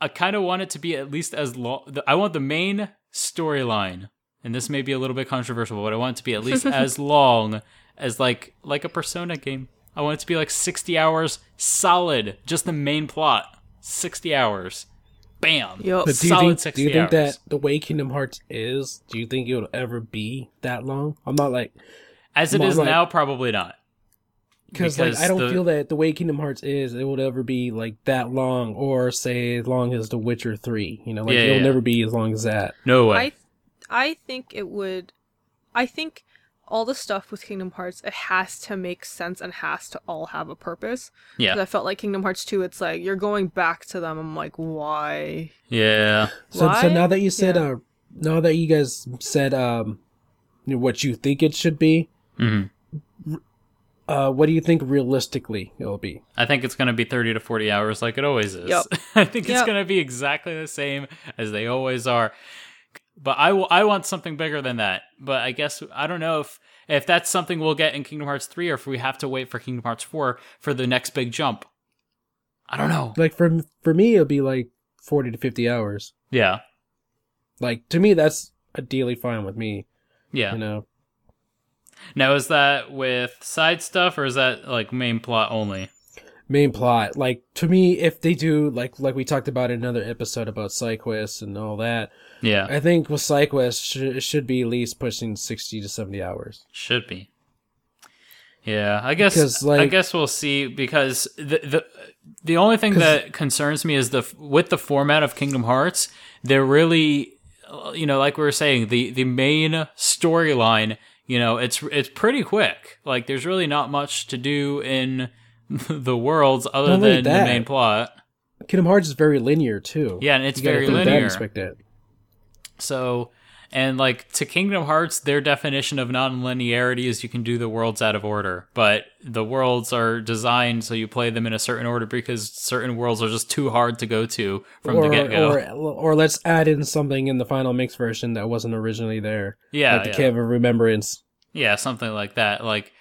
I kind of want it to be at least as long. I want the main storyline, and this may be a little bit controversial, but I want it to be at least as long as like like a Persona game. I want it to be like 60 hours solid, just the main plot, 60 hours. Bam. Yup. But do you Solid think, 60 do you think hours. that the way Kingdom Hearts is, do you think it'll ever be that long? I'm not like As it Well, is like- now, probably not. Because like I don't the- feel that the way Kingdom Hearts is, it would ever be like that long, or say as long as The Witcher Three. You know, like Yeah, it'll yeah. never be as long as that. No way. I I think it would I think all the stuff with Kingdom Hearts it has to make sense and has to all have a purpose. yeah. I felt like Kingdom Hearts 2 it's like you're going back to them. I'm like, why? Yeah. So, so now that you said, Yeah. uh, now that you guys said, um, what you think it should be, hmm uh, what do you think realistically it'll be? I think it's going to be 30 to 40 hours like it always is. Yep. I think it's going to be exactly the same as they always are. But I, w- I want something bigger than that. But I guess I don't know if if that's something we'll get in Kingdom Hearts 3 or if we have to wait for Kingdom Hearts 4 for the next big jump. I don't know. Like for for me, it'll be like forty to fifty hours. Yeah. Like to me, that's ideally fine with me. Yeah. You know, Now is that with side stuff or is that like main plot only? main plot. Like to me, if they do like like we talked about in another episode about SideQuests and all that, Yeah. I think with sh- it should be at least pushing sixty to seventy hours. Should be. Yeah, I guess Because, I guess we'll see because the the the only thing that concerns me is the with the format of Kingdom Hearts, they're really you know, like we were saying, the the main storyline, you know, it's it's pretty quick. Like there's really not much to do in the worlds other than the main plot. Kingdom Hearts is very linear too. Yeah, and it's very linear. So, and like to Kingdom Hearts, their definition of non-linearity is you can do the worlds out of order, but the worlds are designed so you play them in a certain order because certain worlds are just too hard to go to from or, the get-go. or or let's add in something in the final mix version that wasn't originally there. yeah, like the yeah. Cave of Remembrance. Yeah, something like that. Like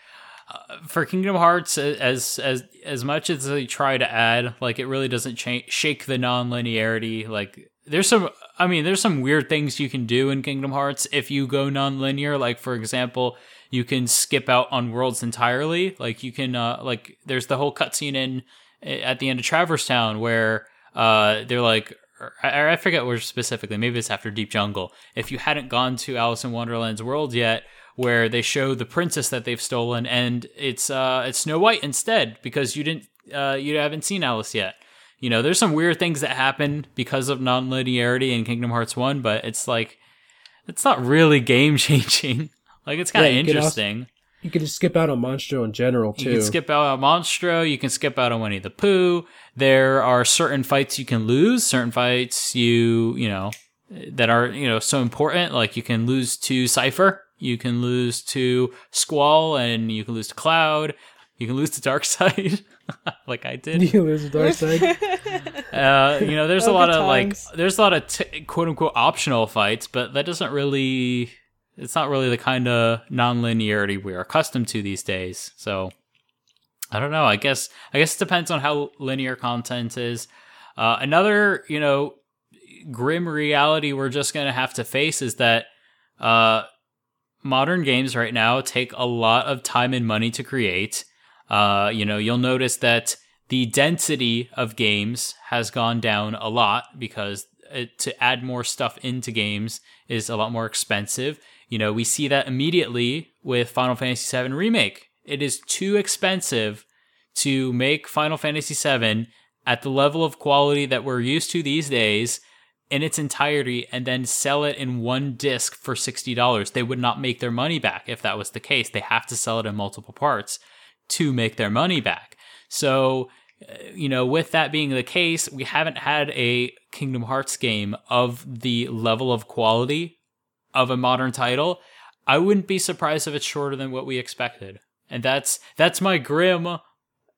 uh, for Kingdom Hearts, as as as much as they try to add, like it really doesn't cha- shake the non-linearity. Like there's some, I mean, there's some weird things you can do in Kingdom Hearts if you go non-linear. Like for example, you can skip out on worlds entirely. Like you can, uh, like there's the whole cutscene in at the end of Traverse Town where uh they're like. I, I forget where specifically. Maybe it's after Deep Jungle. If you hadn't gone to Alice in Wonderland's world yet, where they show the princess that they've stolen, and it's uh it's Snow White instead because you didn't uh you haven't seen Alice yet. You know, there's some weird things that happen because of non-linearity in Kingdom Hearts One, but it's like it's not really game changing. like it's kind of Yeah, you can also- interesting. You could just skip out on Monstro in general too. You can skip out on Monstro. You can skip out on Winnie the Pooh. There are certain fights you can lose. Certain fights you, you know, that are you know so important. Like you can lose to Cipher, you can lose to Squall, and you can lose to Cloud. You can lose to Dark Side, like I did. You lose the dark side. Uh, you know, there's a lot good of like, there's a lot of t- quote unquote optional fights, but that doesn't really, it's not really the kind of non-linearity we're accustomed to these days. So, I don't know. I guess, I guess it depends on how linear content is. Uh, another, you know, grim reality we're just gonna have to face is that, uh, modern games right now take a lot of time and money to create. Uh, you know, you'll notice that the density of games has gone down a lot because it, to add more stuff into games is a lot more expensive. You know, we see that immediately with Final Fantasy VII Remake. It is too expensive to make Final Fantasy VII at the level of quality that we're used to these days in its entirety and then sell it in one disc for $60. They would not make their money back if that was the case. They have to sell it in multiple parts to make their money back. So, uh, you know, with that being the case, we haven't had a Kingdom Hearts game of the level of quality of a modern title. I wouldn't be surprised if it's shorter than what we expected. And that's that's my grim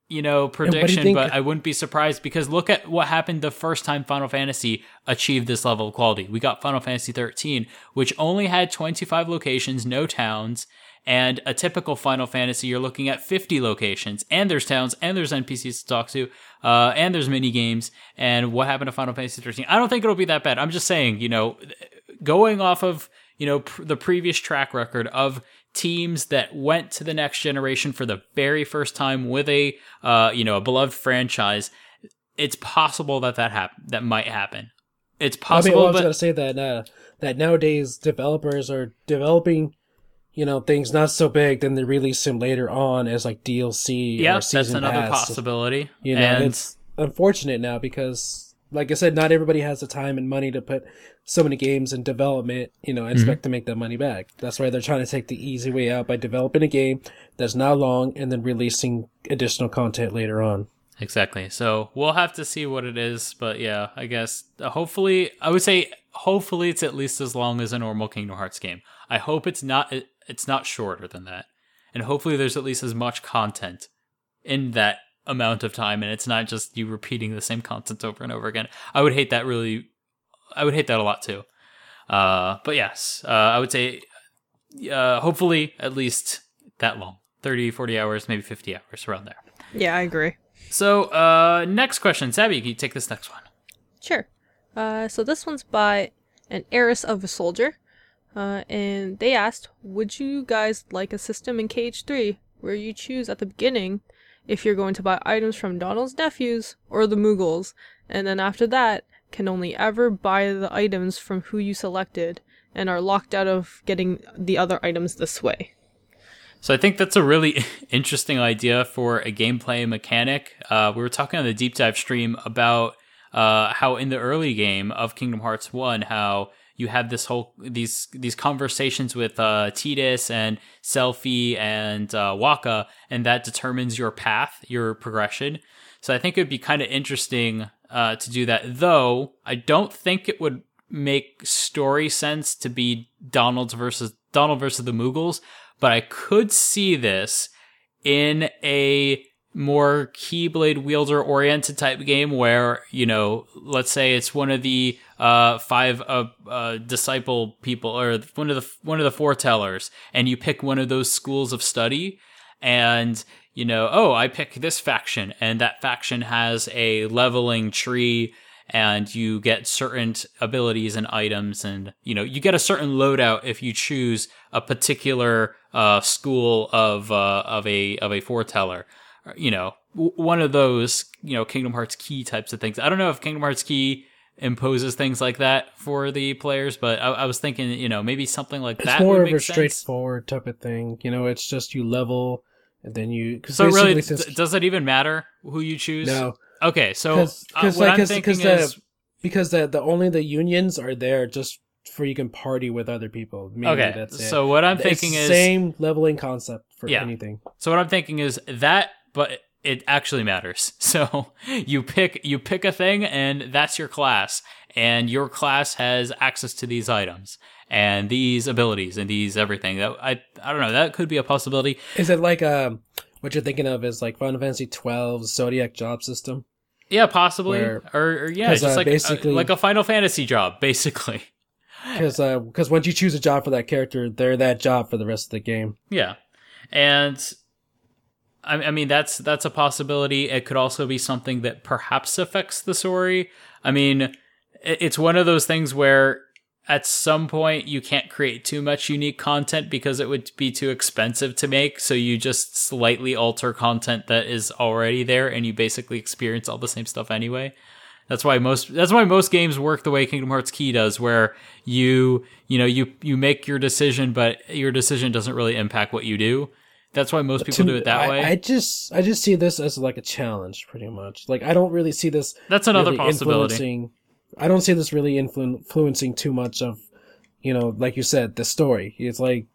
you know prediction think- but i wouldn't be surprised because look at what happened the first time final fantasy achieved this level of quality we got final fantasy 13 which only had 25 locations no towns and a typical final fantasy you're looking at 50 locations and there's towns and there's npcs to talk to uh, and there's mini games and what happened to final fantasy 13 i don't think it'll be that bad. I'm just saying you know going off of you know pr- the previous track record of teams that went to the next generation for the very first time with a uh, you know a beloved franchise it's possible that that happen that might happen. It's I mean, possible well, I was but gonna say that uh, that nowadays developers are developing, you know, things not so big, then they release them later on as like DLC yeah or season that's another pass. possibility You know, and it's unfortunate now because, like I said, not everybody has the time and money to put so many games in development. You know, and Mm-hmm. expect to make that money back. That's why they're trying to take the easy way out by developing a game that's not long and then releasing additional content later on. Exactly. So we'll have to see what it is, but yeah, I guess uh, hopefully I would say hopefully it's at least as long as a normal Kingdom Hearts game. I hope it's not it, it's not shorter than that. And hopefully there's at least as much content in that amount of time and it's not just you repeating the same content over and over again. I would hate that really I would hate that a lot too. Uh but yes, uh I would say uh hopefully at least that long. 30 40 hours, maybe 50 hours around there. Yeah, I agree. So, uh, next question. Sabby, can you take this next one? Sure. Uh, so this one's by an heiress of a soldier. Uh, and they asked, Would you guys like a system in KH3 where you choose at the beginning if you're going to buy items from Donald's nephews or the Moogles, and then after that, can only ever buy the items from who you selected and are locked out of getting the other items this way? So, I think that's a really interesting idea for a gameplay mechanic. Uh, we were talking on the deep dive stream about uh, how in the early game of Kingdom Hearts One, how you have this whole these these conversations with uh, Tidus and Selphie and uh, Wakka, and that determines your path, your progression. So I think it would be kind of interesting uh, to do that. Though I don't think it would make story sense to be Donald's versus Donald versus the Moogles, but I could see this in a more keyblade wielder oriented type game where you know let's say it's one of the uh five uh, uh disciple people or one of the one of the foretellers and you pick one of those schools of study and you know oh i pick this faction and that faction has a leveling tree and you get certain abilities and items and you know you get a certain loadout if you choose a particular uh school of uh of a of a foreteller you know, w- one of those, you know, Kingdom Hearts key types of things. I don't know if Kingdom Hearts key imposes things like that for the players, but I, I was thinking, you know, maybe something like It's that more of a sense. straightforward type of thing. You know, it's just you level and then you. Cause So really, since- does it even matter who you choose? no, Okay, so because uh, what like, I'm cause, thinking cause the, because the the only the unions are there just for you can party with other people. Mainly, okay, that's it. so what I'm It's thinking is, same leveling concept for Yeah. anything. so what I'm thinking is that, but it actually matters. So you pick you pick a thing and that's your class and your class has access to these items and these abilities and these everything. That I I don't know, that could be a possibility. Is it like um what you're thinking of is like Final Fantasy 12 Zodiac job system? Yeah, possibly. Where- or, or yeah, just uh, like basically- a, like a Final Fantasy job basically. Because because once you choose a job for that character, they're that job for the rest of the game. Yeah, and I, mean that's that's a possibility. It could also be something that perhaps affects the story. I mean, it- it's one of those things where at some point you can't create too much unique content because it would be too expensive to make. So you just slightly alter content that is already there, and you basically experience all the same stuff anyway. That's why most that's why most games work the way Kingdom Hearts Key does, where you you know you you make your decision, but your decision doesn't really impact what you do. That's why most people To- do it that I, way. I just I just see this as like a challenge, pretty much. Like I don't really see this That's another really possibility. I don't see this really influ- influencing too much of, you know, like you said, the story. It's like,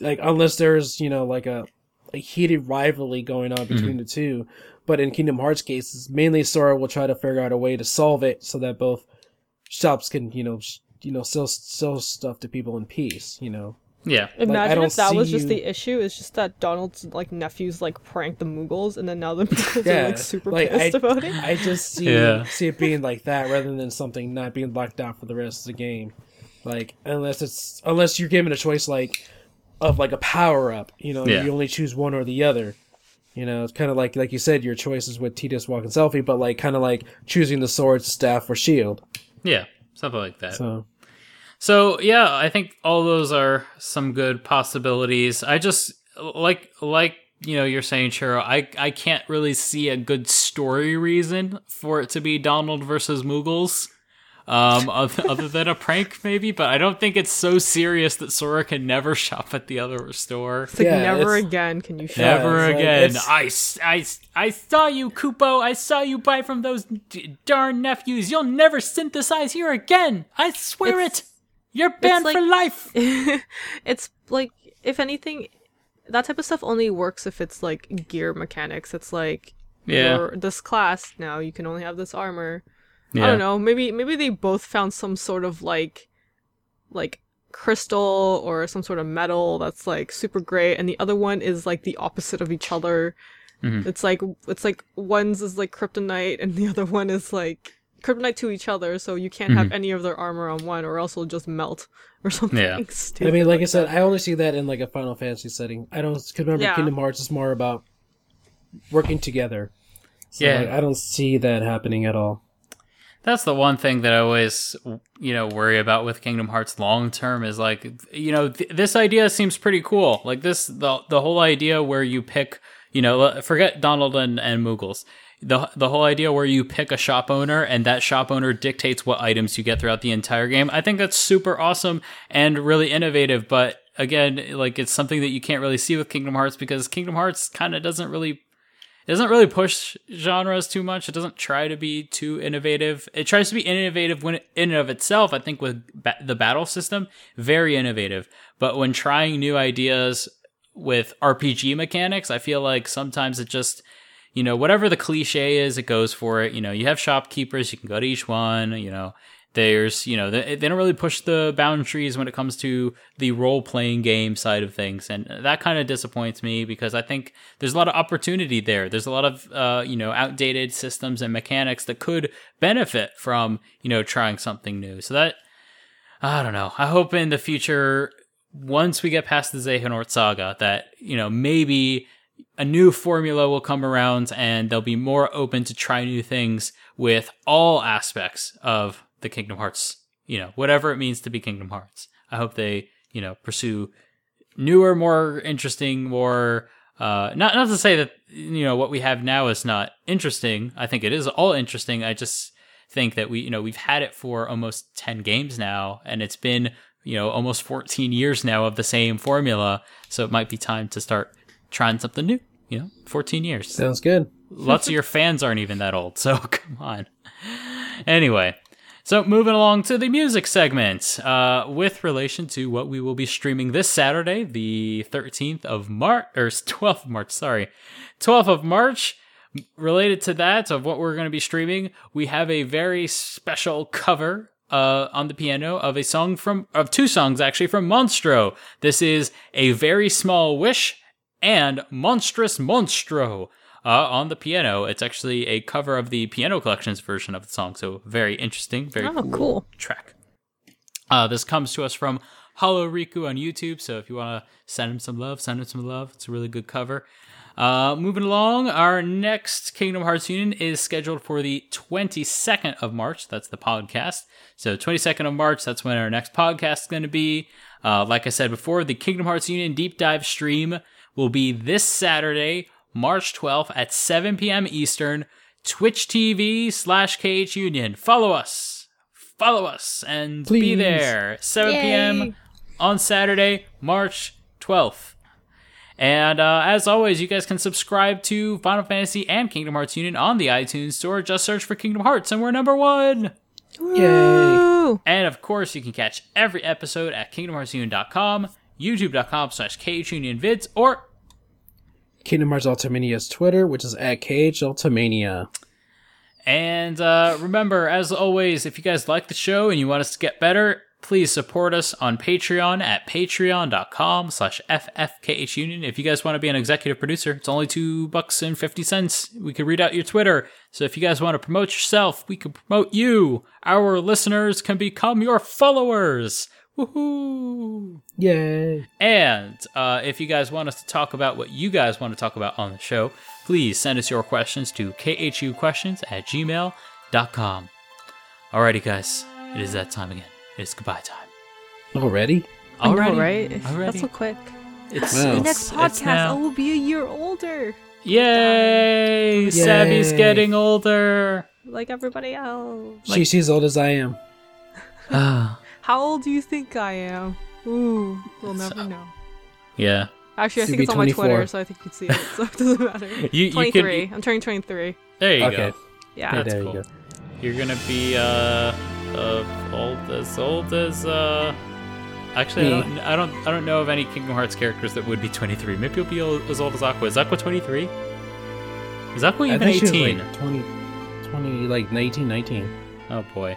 like unless there's you know like a, a heated rivalry going on Mm-hmm. between the two. But in Kingdom Hearts cases, mainly Sora will try to figure out a way to solve it so that both shops can you know sh- you know sell sell stuff to people in peace. You know. Yeah, Imagine don't if that was just you- the issue. It's just that Donald's like nephews like pranked the Moogles, and then now the Moogles Yeah, are like super like, pissed I- about it. I just see Yeah. see it being like that rather than something not being locked out for the rest of the game. Like unless it's unless you're given a choice like of like a power up, you know, Yeah. you only choose one or the other. You know, it's kind of like like you said, your choices with Tidus walking Selphie, but like kind of like choosing the sword, staff, or shield. yeah, something like that. So So yeah, I think all those are some good possibilities. I just like like you know you're saying, Churro. I I can't really see a good story reason for it to be Donald versus Moogles. Um, other, other than a prank, maybe, but I don't think it's so serious that Sora can never shop at the other store. It's like Yeah, never it's- again can you shop. Yeah, Never it's like- again. I, I, s- I, s- I saw you, Kupo. I saw you buy from those d- darn nephews. You'll never synthesize here again. I swear It's- it. You're banned like- for life. it's like if anything, that type of stuff only works if it's like gear mechanics. It's like Yeah. you're this class now you can only have this armor. Yeah. I don't know. Maybe maybe they both found some sort of like like crystal or some sort of metal that's like super great and the other one is like the opposite of each other. Mhm. It's like it's like one's is like kryptonite and the other one is like kryptonite to each other so you can't have mm-hmm. any of their armor on one or else it'll just melt or something Yeah. stupid. I mean, like I that. said, I only see that in like a Final Fantasy setting. I don't cause remember Yeah. Kingdom Hearts is more about working together. So, Yeah. like, I don't see that happening at all. That's the one thing that I always, you know, worry about with Kingdom Hearts long term is like, you know, th- this idea seems pretty cool. Like this, the the whole idea where you pick, you know, forget Donald and and Moogles. The the whole idea where you pick a shop owner and that shop owner dictates what items you get throughout the entire game. I think that's super awesome and really innovative. But again, like it's something that you can't really see with Kingdom Hearts because Kingdom Hearts kind of doesn't really doesn't really push genres too much. It doesn't try to be too innovative. It tries to be innovative when in and of itself. I think with ba- the battle system, very innovative. But when trying new ideas with RPG mechanics, I feel like sometimes it just, you know, whatever the cliche is, it goes for it. You know, you have shopkeepers, you can go to each one. You know, there's, you know, they, they don't really push the boundaries when it comes to the role playing game side of things. And that kind of disappoints me because I think there's a lot of opportunity there. There's a lot of, uh, you know, outdated systems and mechanics that could benefit from, you know, trying something new. So that, I don't know. I hope in the future, once we get past the Xehanort saga, that, you know, maybe a new formula will come around and they'll be more open to try new things with all aspects of the Kingdom Hearts, you know, whatever it means to be Kingdom Hearts. I hope they, you know, pursue newer, more interesting, more uh not not to say that you know what we have now is not interesting. I think it is all interesting. I just think that we, you know, we've had it for almost 10 games now and it's been, you know, almost 14 years now of the same formula. So it might be time to start trying something new, you know, 14 years Sounds good. lots of your fans aren't even that old, so come on. Anyway, so moving along to the music segment, uh, with relation to what we will be streaming this Saturday, the 13th of March, or 12th of March, sorry, 12th of March. related to that of what we're going to be streaming, we have a very special cover uh, on the piano of a song from of two songs actually from Monstro. This is a very small wish and monstrous monstro. Uh, on the piano, it's actually a cover of the piano collections version of the song. So very interesting, very Oh, cool. track. Uh, this comes to us from Hollow Riku on YouTube. So if you want to send him some love, send him some love. It's a really good cover. Uh, moving along, our next Kingdom Hearts Union is scheduled for the 22nd of March. That's the podcast. So 22nd of March, that's when our next podcast is going to be. Uh, like I said before, the Kingdom Hearts Union deep dive stream will be this Saturday, March 12th at 7 p.m. Eastern, Twitch TV slash KH Union. Follow us. Follow us and be there. 7 p.m on Saturday, March 12th. And uh, as always, you guys can subscribe to Final Fantasy and Kingdom Hearts Union on the iTunes Store. Just search for Kingdom Hearts, and we're number one. Yay. And of course, you can catch every episode at KingdomHeartsUnion.com, YouTube.com slash KHUnionVids, or Kingdom Hearts Ultimania's Twitter, which is at KH Ultimania. And uh, remember, as always, if you guys like the show and you want us to get better, please support us on Patreon at patreon.com slash ffkhunion. If you guys want to be an executive producer, it's only two bucks and fifty cents. We could read out your Twitter. So if you guys want to promote yourself, we can promote you. Our listeners can become your followers. Woohoo! Yay. And uh, if you guys want us to talk about what you guys want to talk about on the show, please send us your questions to khuquestions at gmail.com. Alrighty, guys, it is that time again. It's goodbye time. Already? I know, Alrighty, right? alrighty. That's so quick. It's, Wow. The it's- next it's podcast, I now. will be a year older, Yay! Savvy's Yay. getting older. like everybody else. she's as old as I am. Ah, How old do you think I am? Ooh, we'll never So- know. yeah. Actually, I think be it's on my Twitter, so I think you can see it, so it doesn't matter. You- you could- 23. I'm turning 23. There you okay. go. Yeah. That's there cool. you go. You're gonna be uh, uh old as old as uh. Actually, I don't, I don't. I don't know of any Kingdom Hearts characters that would be 23. Maybe you'll be old, as old as Aqua. Is Aqua 23? Is Aqua I even think she was 18? like 20, 20, like 19, 19. Oh boy,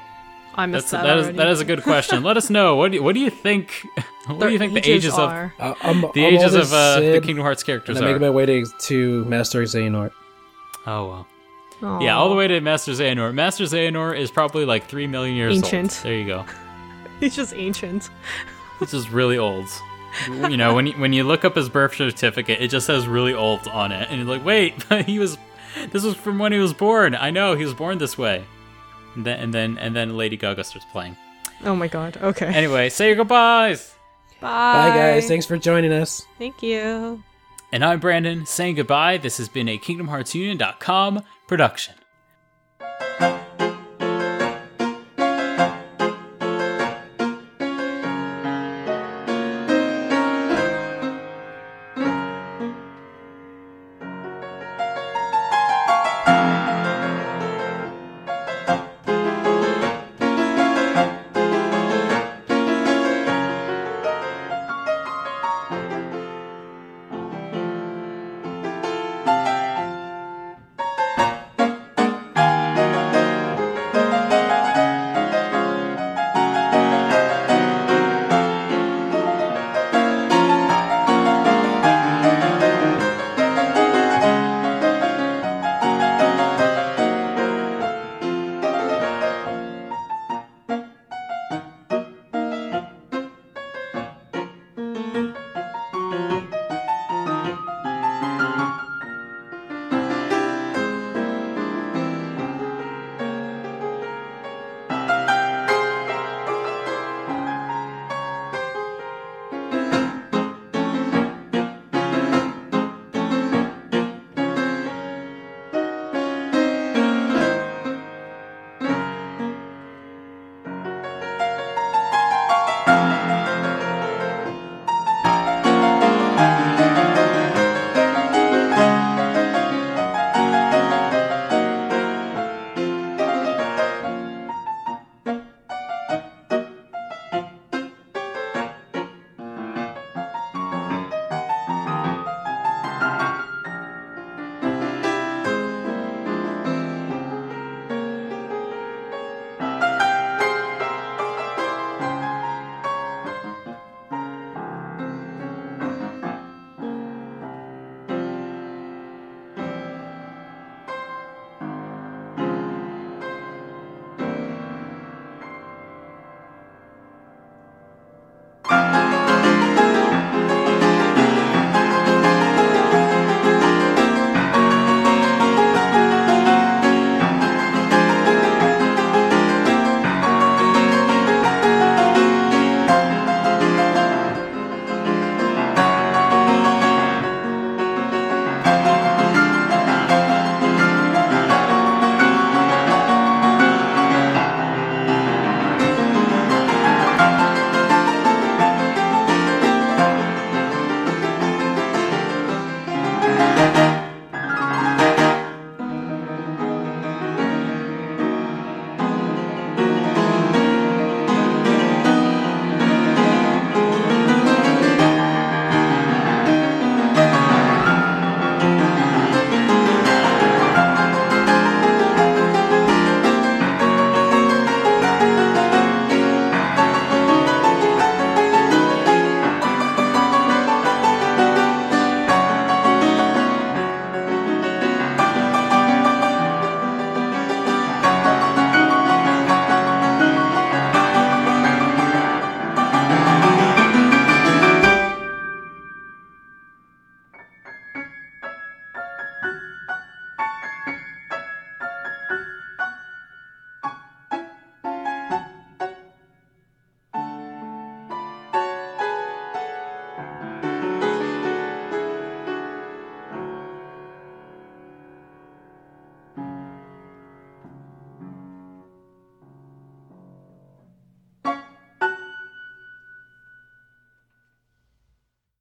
I missed that's that That is, that is a good question. Let us know. What do you, what do you think? What do you think the ages of are? Uh, I'm, the I'm ages of as uh, the Kingdom Hearts characters and I'm making my way to, to Master Xehanort. Oh well. Yeah, all the way to Master Xehanort. Master Xehanort is probably like three million years Ancient. old. There you go. He's just ancient. This just really old. You know, when you, when you look up his birth certificate, it just says really old on it, and you're like, wait, he was. This was from when he was born. I know he was born this way. And then and then and then Lady Gaga starts playing. Oh my god. Okay. Anyway, say your goodbyes. Bye. Bye, guys. Thanks for joining us. Thank you. And I'm Brandon saying goodbye. This has been a KingdomHeartsUnion.com production.